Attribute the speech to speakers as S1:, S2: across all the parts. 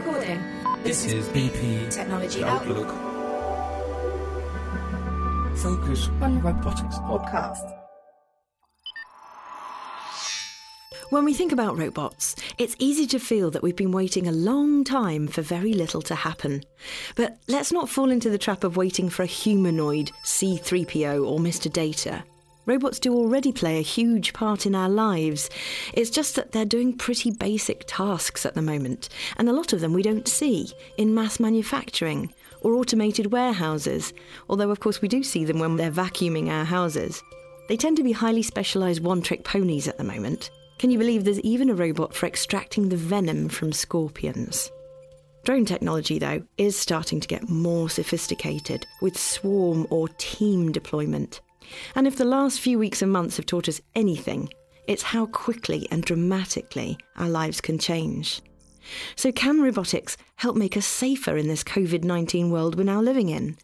S1: recording.
S2: This is BP
S1: Technology
S2: Outlook.
S3: Focus on Robotics
S1: Podcast.
S4: When we think about robots, it's easy to feel that we've been waiting a long time for very little to happen. But let's not fall into the trap of waiting for a humanoid, C3PO, or Mr. Data. Robots do already play a huge part in our lives. It's just that they're doing pretty basic tasks at the moment, and a lot of them we don't see in mass manufacturing or automated warehouses, although, of course, we do see them when they're vacuuming our houses. They tend to be highly specialised one trick ponies at the moment. Can you believe there's even a robot for extracting the venom from scorpions? Drone technology, though, is starting to get more sophisticated with swarm or team deployment. And if the last few weeks and months have taught us anything, it's how quickly and dramatically our lives can change. So, can robotics help make us safer in this COVID 19 world we're now living in?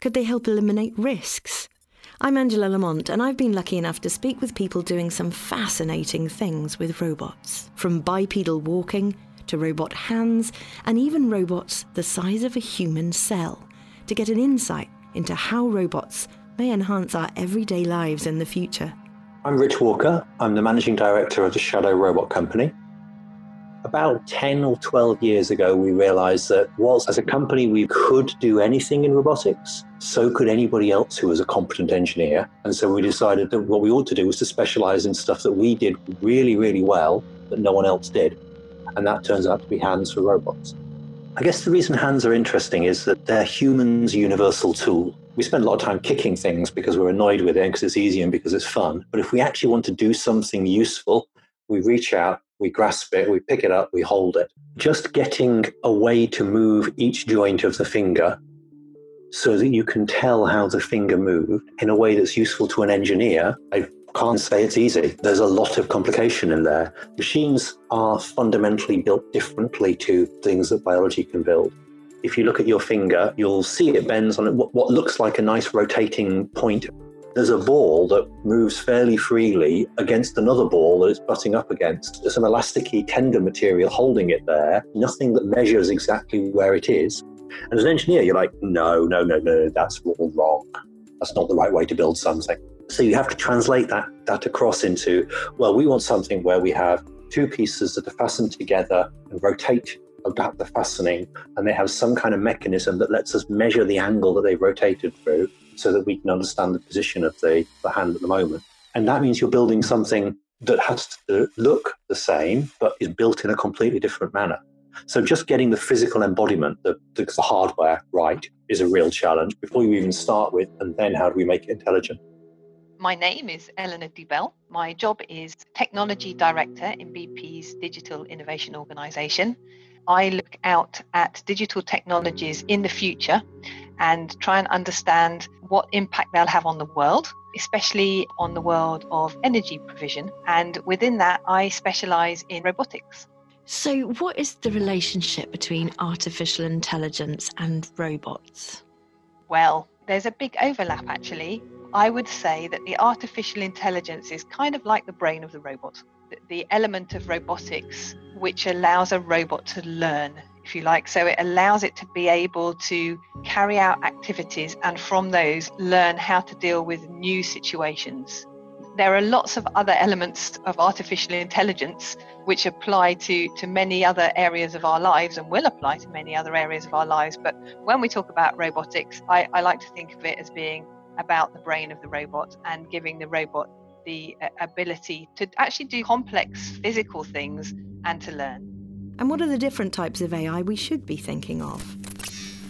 S4: Could they help eliminate risks? I'm Angela Lamont, and I've been lucky enough to speak with people doing some fascinating things with robots, from bipedal walking to robot hands, and even robots the size of a human cell, to get an insight into how robots may enhance our everyday lives in the future.
S5: I'm Rich Walker. I'm the managing director of the Shadow Robot Company. About 10 or 12 years ago, we realized that whilst as a company we could do anything in robotics, so could anybody else who was a competent engineer. And so we decided that what we ought to do was to specialize in stuff that we did really, really well, that no one else did. And that turns out to be hands for robots. I guess the reason hands are interesting is that they're humans' universal tool. We spend a lot of time kicking things because we're annoyed with it, because it's easy and because it's fun. But if we actually want to do something useful, we reach out, we grasp it, we pick it up, we hold it. Just getting a way to move each joint of the finger so that you can tell how the finger moved in a way that's useful to an engineer, I can't say it's easy. There's a lot of complication in there. Machines are fundamentally built differently to things that biology can build. If you look at your finger, you'll see it bends on what looks like a nice rotating point there's a ball that moves fairly freely against another ball that it's butting up against. There's some elasticy tender material holding it there, nothing that measures exactly where it is. And as an engineer, you're like, no, no, no, no, that's all wrong. That's not the right way to build something. So you have to translate that, that across into, well, we want something where we have two pieces that are fastened together and rotate about the fastening, and they have some kind of mechanism that lets us measure the angle that they've rotated through so that we can understand the position of the, the hand at the moment. And that means you're building something that has to look the same, but is built in a completely different manner. So just getting the physical embodiment, the, the hardware right, is a real challenge before you even start with, and then how do we make it intelligent?
S6: My name is Eleanor Dubell. My job is Technology Director in BP's Digital Innovation Organisation. I look out at digital technologies in the future and try and understand what impact they'll have on the world, especially on the world of energy provision. And within that, I specialize in robotics.
S4: So, what is the relationship between artificial intelligence and robots?
S6: Well, there's a big overlap actually. I would say that the artificial intelligence is kind of like the brain of the robot, the element of robotics which allows a robot to learn if you like. So it allows it to be able to carry out activities and from those learn how to deal with new situations. There are lots of other elements of artificial intelligence which apply to, to many other areas of our lives and will apply to many other areas of our lives. But when we talk about robotics, I, I like to think of it as being about the brain of the robot and giving the robot the uh, ability to actually do complex physical things and to learn.
S4: And what are the different types of AI we should be thinking of?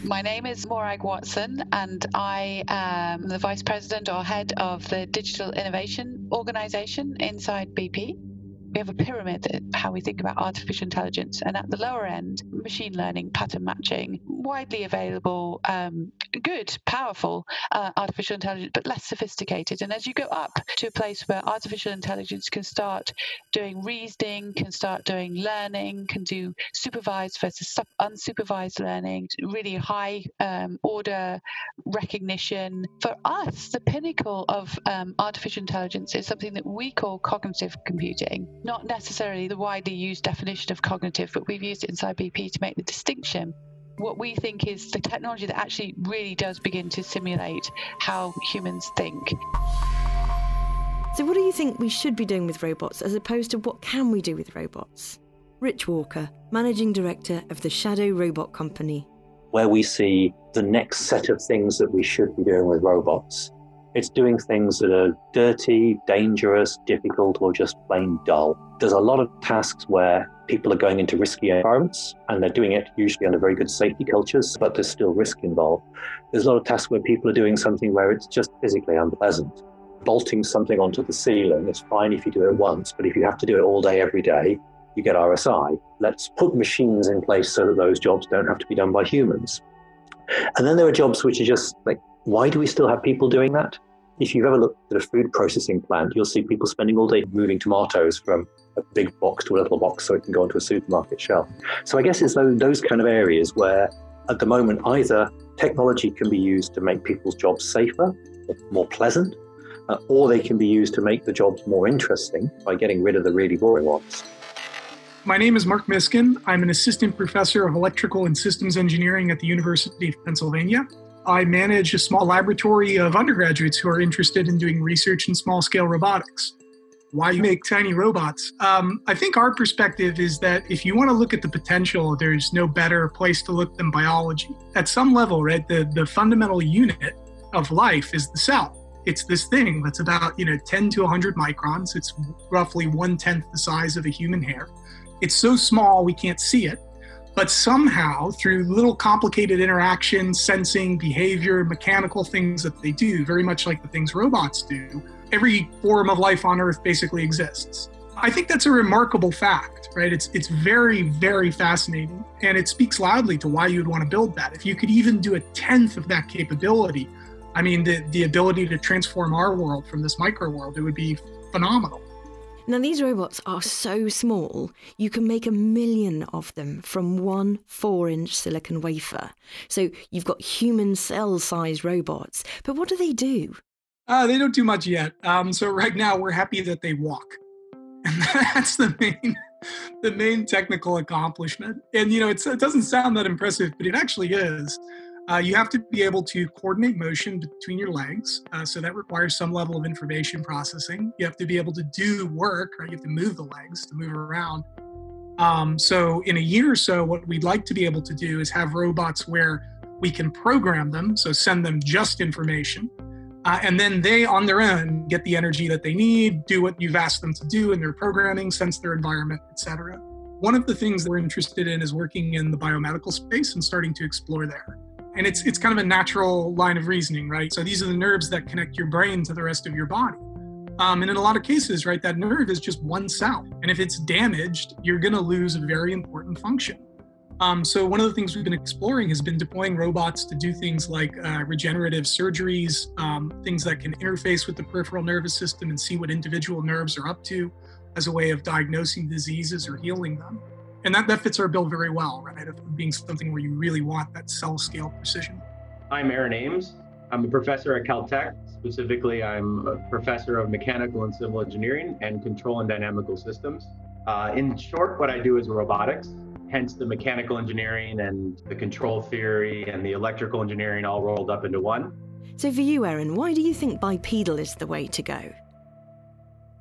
S7: My name is Morag Watson, and I am the Vice President or Head of the Digital Innovation Organization inside BP we have a pyramid how we think about artificial intelligence and at the lower end machine learning pattern matching widely available um, good powerful uh, artificial intelligence but less sophisticated. And as you go up to a place where artificial intelligence can start doing reasoning can start doing learning can do supervised versus unsupervised learning really high um, order recognition. For us the pinnacle of um, artificial intelligence is something that we call cognitive computing not necessarily the widely used definition of cognitive, but we've used it inside BP to make the distinction. What we think is the technology that actually really does begin to simulate how humans think.
S4: So, what do you think we should be doing with robots as opposed to what can we do with robots? Rich Walker, Managing Director of the Shadow Robot Company.
S5: Where we see the next set of things that we should be doing with robots it's doing things that are dirty, dangerous, difficult, or just plain dull. There's a lot of tasks where people are going into risky environments and they're doing it usually under very good safety cultures, but there's still risk involved. There's a lot of tasks where people are doing something where it's just physically unpleasant. Bolting something onto the ceiling is fine if you do it once, but if you have to do it all day, every day, you get RSI. Let's put machines in place so that those jobs don't have to be done by humans. And then there are jobs which are just like why do we still have people doing that? If you've ever looked at a food processing plant, you'll see people spending all day moving tomatoes from a big box to a little box so it can go onto a supermarket shelf. So I guess it's those kind of areas where, at the moment, either technology can be used to make people's jobs safer, more pleasant, uh, or they can be used to make the jobs more interesting by getting rid of the really boring ones.
S1: My name is Marc Miskin. I'm an assistant professor of electrical and systems engineering at the University of Pennsylvania. I manage a small laboratory of undergraduates who are interested in doing research in small scale robotics. Why make tiny robots? Um, I think our perspective is that if you want to look at the potential, there's no better place to look than biology. At some level, right, the, the fundamental unit of life is the cell. It's this thing that's about, you know, 10 to 100 microns. It's roughly one tenth the size of a human hair. It's so small we can't see it but somehow, through little complicated interactions, sensing, behavior, mechanical things that they do, very much like the things robots do, every form of life on Earth basically exists. I think that's a remarkable fact, right? It's it's very very fascinating, and it speaks loudly to why you'd want to build that. If you could even do a tenth of that capability, I mean, the the ability to transform our world from this micro world, it would be phenomenal.
S4: Now, these robots are so small, you can make a million of them from one four inch silicon wafer. So you've got human cell sized robots. But what do they do?
S1: Uh, they don't do much yet. Um, so right now, we're happy that they walk. And that's the main. The main technical accomplishment, and you know, it doesn't sound that impressive, but it actually is. Uh, you have to be able to coordinate motion between your legs. Uh, so that requires some level of information processing. You have to be able to do work, right? You have to move the legs to move around. Um, so in a year or so, what we'd like to be able to do is have robots where we can program them, so send them just information. Uh, and then they, on their own, get the energy that they need, do what you've asked them to do in their programming, sense their environment, etc. One of the things that we're interested in is working in the biomedical space and starting to explore there and it's it's kind of a natural line of reasoning right? So these are the nerves that connect your brain to the rest of your body. Um, and in a lot of cases right that nerve is just one cell. And if it's damaged you're going to lose a very important function. Um, so one of the things we've been exploring has been deploying robots to do things like uh, regenerative surgeries um, things that can interface with the peripheral nervous system and see what individual nerves are up to as a way of diagnosing diseases or healing them and that, that fits our bill very well, right? Of being something where you really want that cell scale precision.
S8: I'm Aaron Ames. I'm a professor at Caltech. Specifically, I'm a professor of mechanical and civil engineering and control and dynamical systems. Uh, in short, what I do is robotics, hence the mechanical engineering and the control theory and the electrical engineering all rolled up into one.
S4: So, for you, Aaron, why do you think bipedal is the way to go?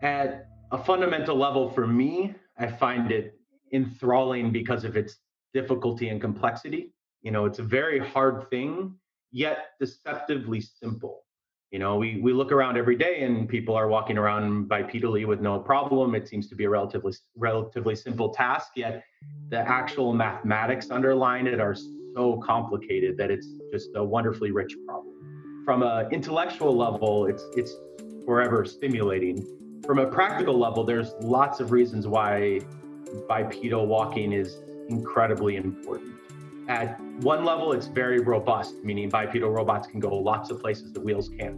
S8: At a fundamental level, for me, I find it enthralling because of its difficulty and complexity. You know, it's a very hard thing, yet deceptively simple. You know, we, we look around every day and people are walking around bipedally with no problem. It seems to be a relatively relatively simple task, yet the actual mathematics underlying it are so complicated that it's just a wonderfully rich problem. From an intellectual level, it's it's forever stimulating. From a practical level, there's lots of reasons why bipedal walking is incredibly important. At one level, it's very robust, meaning bipedal robots can go lots of places the wheels can't.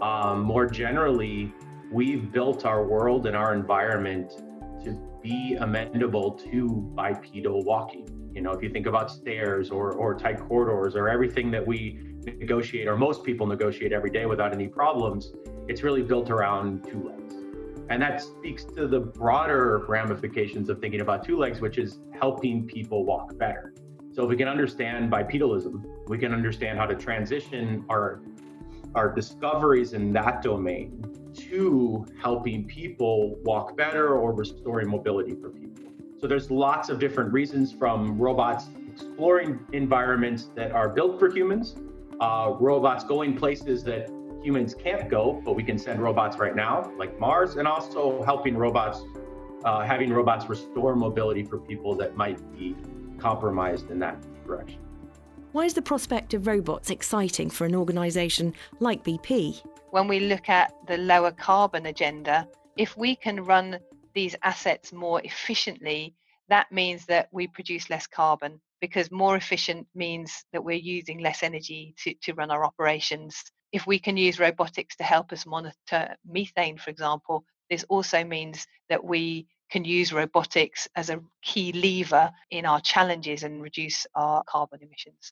S8: Um, more generally, we've built our world and our environment to be amenable to bipedal walking. You know, if you think about stairs or, or tight corridors or everything that we negotiate, or most people negotiate every day without any problems, it's really built around two legs. And that speaks to the broader ramifications of thinking about two legs, which is helping people walk better. So if we can understand bipedalism, we can understand how to transition our our discoveries in that domain to helping people walk better or restoring mobility for people. So there's lots of different reasons from robots exploring environments that are built for humans, uh, robots going places that humans can't go, but we can send robots right now, like Mars, and also helping robots, uh, having robots restore mobility for people that might be compromised in that direction.
S4: Why is the prospect of robots exciting for an organisation like BP?
S6: When we look at the lower carbon agenda, if we can run these assets more efficiently, that means that we produce less carbon because more efficient means that we're using less energy to, to run our operations. If we can use robotics to help us monitor methane, for example, this also means that we can use robotics as a key lever in our challenges and reduce our carbon emissions.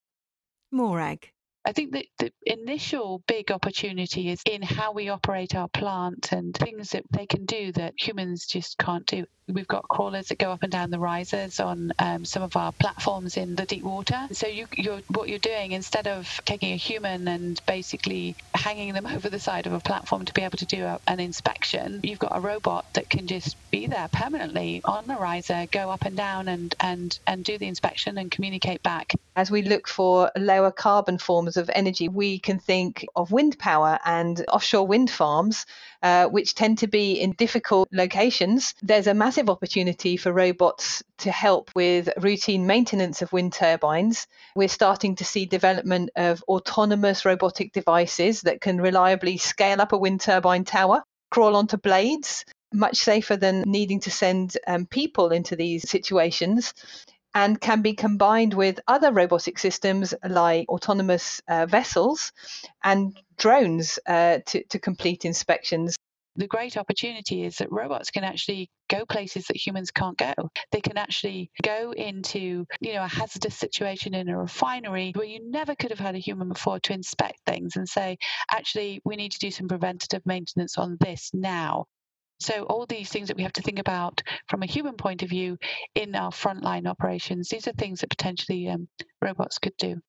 S4: Morag.
S7: I think that the initial big opportunity is in how we operate our plant and things that they can do that humans just can't do. We've got crawlers that go up and down the risers on um, some of our platforms in the deep water. So you, are what you're doing instead of taking a human and basically hanging them over the side of a platform to be able to do a, an inspection, you've got a robot that can just be there permanently on the riser, go up and down and and and do the inspection and communicate back.
S6: As we look for lower carbon forms of energy, we can think of wind power and offshore wind farms uh, which tend to be in difficult locations, there's a massive opportunity for robots to help with routine maintenance of wind turbines. We're starting to see development of autonomous robotic devices that can reliably scale up a wind turbine tower, crawl onto blades, much safer than needing to send um, people into these situations and can be combined with other robotic systems like autonomous uh, vessels and drones uh, to, to complete inspections.
S7: The great opportunity is that robots can actually go places that humans can't go. They can actually go into, you know, a hazardous situation in a refinery where you never could have had a human before to inspect things and say, actually, we need to do some preventative maintenance on this now. So, all these things that we have to think about from a human point of view in our frontline operations, these are things that potentially um, robots could do.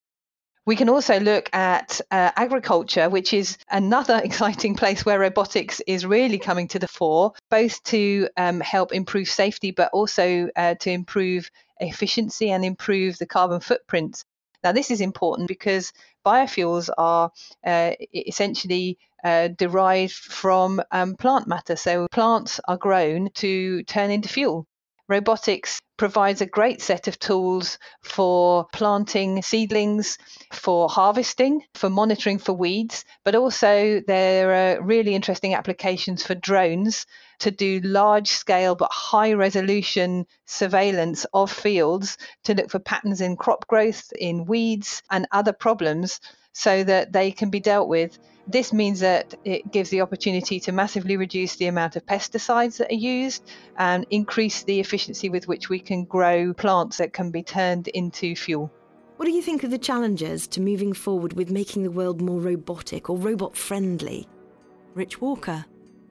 S6: We can also look at uh, agriculture, which is another exciting place where robotics is really coming to the fore, both to um, help improve safety, but also uh, to improve efficiency and improve the carbon footprint. Now, this is important because biofuels are uh, essentially uh, derived from um, plant matter. So, plants are grown to turn into fuel. Robotics provides a great set of tools for planting seedlings, for harvesting, for monitoring for weeds, but also there are really interesting applications for drones to do large scale but high resolution surveillance of fields to look for patterns in crop growth, in weeds, and other problems so that they can be dealt with this means that it gives the opportunity to massively reduce the amount of pesticides that are used and increase the efficiency with which we can grow plants that can be turned into fuel.
S4: What do you think of the challenges to moving forward with making the world more robotic or robot friendly? Rich Walker.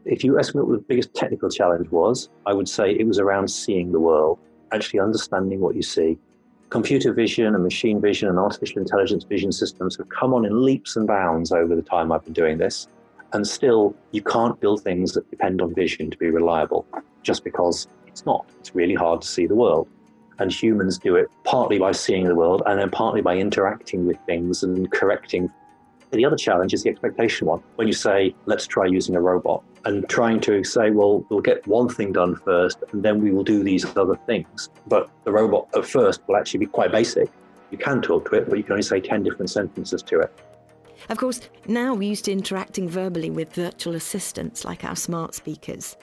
S5: If you ask me what the biggest technical challenge was, I would say it was around seeing the world, actually understanding what you see computer vision and machine vision and artificial intelligence vision systems have come on in leaps and bounds over the time I've been doing this. And still, you can't build things that depend on vision to be reliable just because it's not. It's really hard to see the world. And humans do it partly by seeing the world and then partly by interacting with things and correcting the other challenge is the expectation one. When you say, let's try using a robot, and trying to say, well, we'll get one thing done first, and then we will do these other things. But the robot at first will actually be quite basic. You can talk to it, but you can only say 10 different sentences to it.
S4: Of course, now we're used to interacting verbally with virtual assistants like our smart speakers.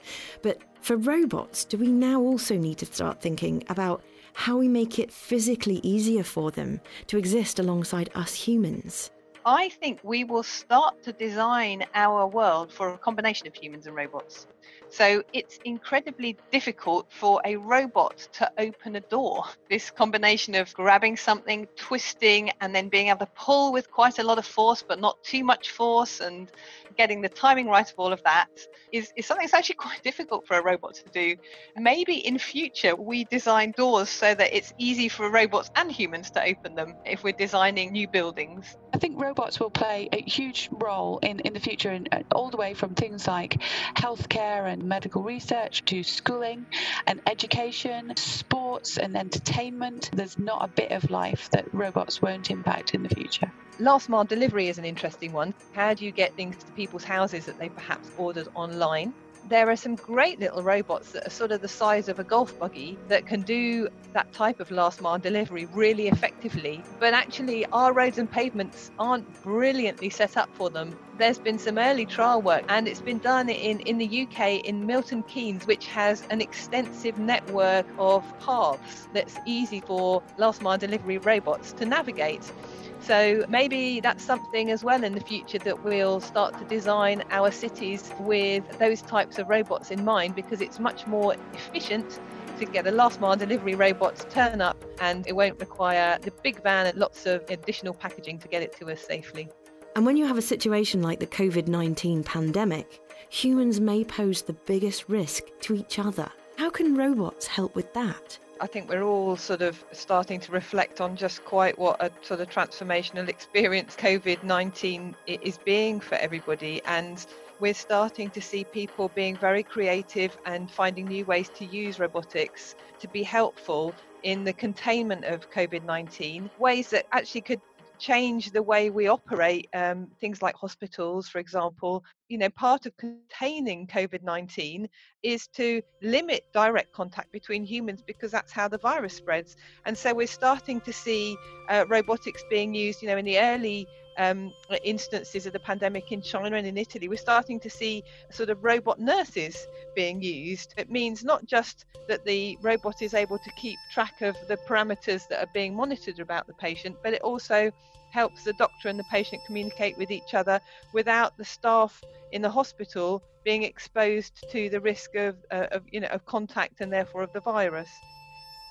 S4: But for robots, do we now also need to start thinking about how we make it physically easier for them to exist alongside us humans?
S6: I think we will start to design our world for a combination of humans and robots. So it's incredibly difficult for a robot to open a door. This combination of grabbing something, twisting, and then being able to pull with quite a lot of force, but not too much force, and getting the timing right of all of that is, is something that's actually quite difficult for a robot to do. Maybe in future we design doors so that it's easy for robots and humans to open them if we're designing new buildings.
S7: I think robots will play a huge role in, in the future, and uh, all the way from things like healthcare and medical research to schooling and education, sports and entertainment. There's not a bit of life that robots won't impact in the future.
S6: Last mile delivery is an interesting one. How do you get things to people's houses that they perhaps ordered online? there are some great little robots that are sort of the size of a golf buggy that can do that type of last mile delivery really effectively. But actually, our roads and pavements aren't brilliantly set up for them. There's been some early trial work, and it's been done in, in the UK in Milton Keynes, which has an extensive network of paths that's easy for last mile delivery robots to navigate. So maybe that's something as well in the future that we'll start to design our cities with those types of robots in mind because it's much more efficient to get a last mile delivery robot to turn up and it won't require the big van and lots of additional packaging to get it to us safely.
S4: And when you have a situation like the COVID 19 pandemic, humans may pose the biggest risk to each other. How can robots help with that?
S6: I think we're all sort of starting to reflect on just quite what a sort of transformational experience COVID 19 is being for everybody. And we're starting to see people being very creative and finding new ways to use robotics to be helpful in the containment of COVID 19, ways that actually could change the way we operate um, things like hospitals for example you know part of containing covid-19 is to limit direct contact between humans because that's how the virus spreads. And so we're starting to see uh, robotics being used you know in the early um, instances of the pandemic in China and in Italy, we're starting to see sort of robot nurses being used. It means not just that the robot is able to keep track of the parameters that are being monitored about the patient, but it also helps the doctor and the patient communicate with each other without the staff in the hospital being exposed to the risk of, uh, of you know of contact and therefore of the virus.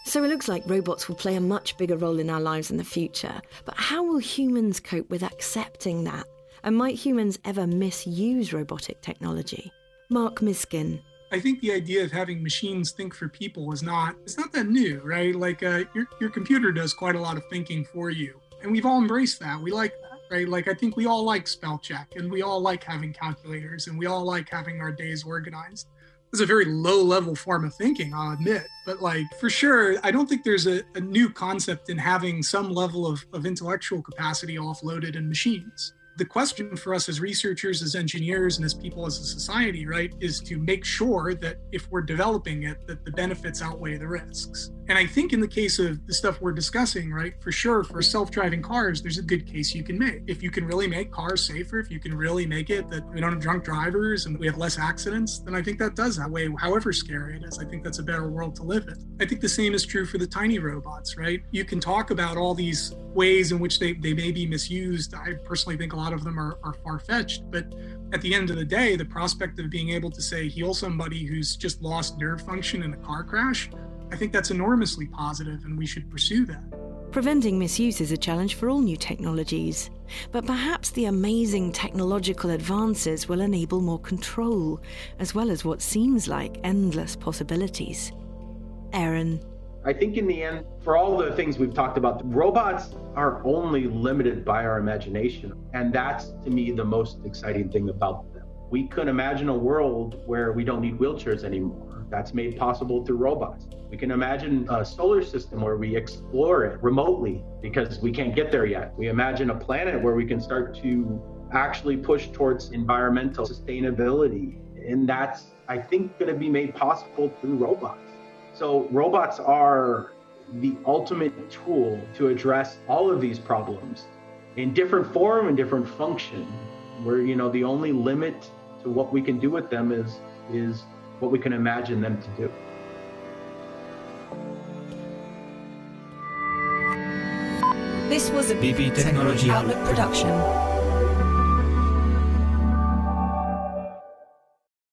S4: So it looks like robots will play a much bigger role in our lives in the future. But how will humans cope with accepting that? And might humans ever misuse robotic technology? Marc Miskin.
S1: I think the idea of having machines think for people is not it's not that new, right? Like uh, your your computer does quite a lot of thinking for you and we've all embraced that. We like that, right? Like I think we all like spell check, and we all like having calculators, and we all like having our days organized. It's a very low level form of thinking, I'll admit. But like for sure, I don't think there's a, a new concept in having some level of, of intellectual capacity offloaded in machines the question for us as researchers, as engineers, and as people as a society, right, is to make sure that if we're developing it, that the benefits outweigh the risks. And I think in the case of the stuff we're discussing, right, for sure, for self-driving cars, there's a good case you can make. If you can really make cars safer, if you can really make it that we don't have drunk drivers and we have less accidents, then I think that does that way, however scary it is. I think that's a better world to live in. I think the same is true for the tiny robots, right? You can talk about all these ways in which they, they may be misused. I personally think a lot of them are, are far fetched, but at the end of the day, the prospect of being able to say heal somebody who's just lost nerve function in a car crash, I think that's enormously positive and we should pursue that.
S4: Preventing misuse is a challenge for all new technologies, but perhaps the amazing technological advances will enable more control, as well as what seems like endless possibilities. Aaron,
S8: I think in the end, for all the things we've talked about, robots are only limited by our imagination. And that's to me the most exciting thing about them. We could imagine a world where we don't need wheelchairs anymore. That's made possible through robots. We can imagine a solar system where we explore it remotely because we can't get there yet. We imagine a planet where we can start to actually push towards environmental sustainability. And that's, I think, going to be made possible through robots. So robots are the ultimate tool to address all of these problems in different form and different function where you know the only limit to what we can do with them is is what we can imagine them to do.
S3: This was a BP Technology Outlook production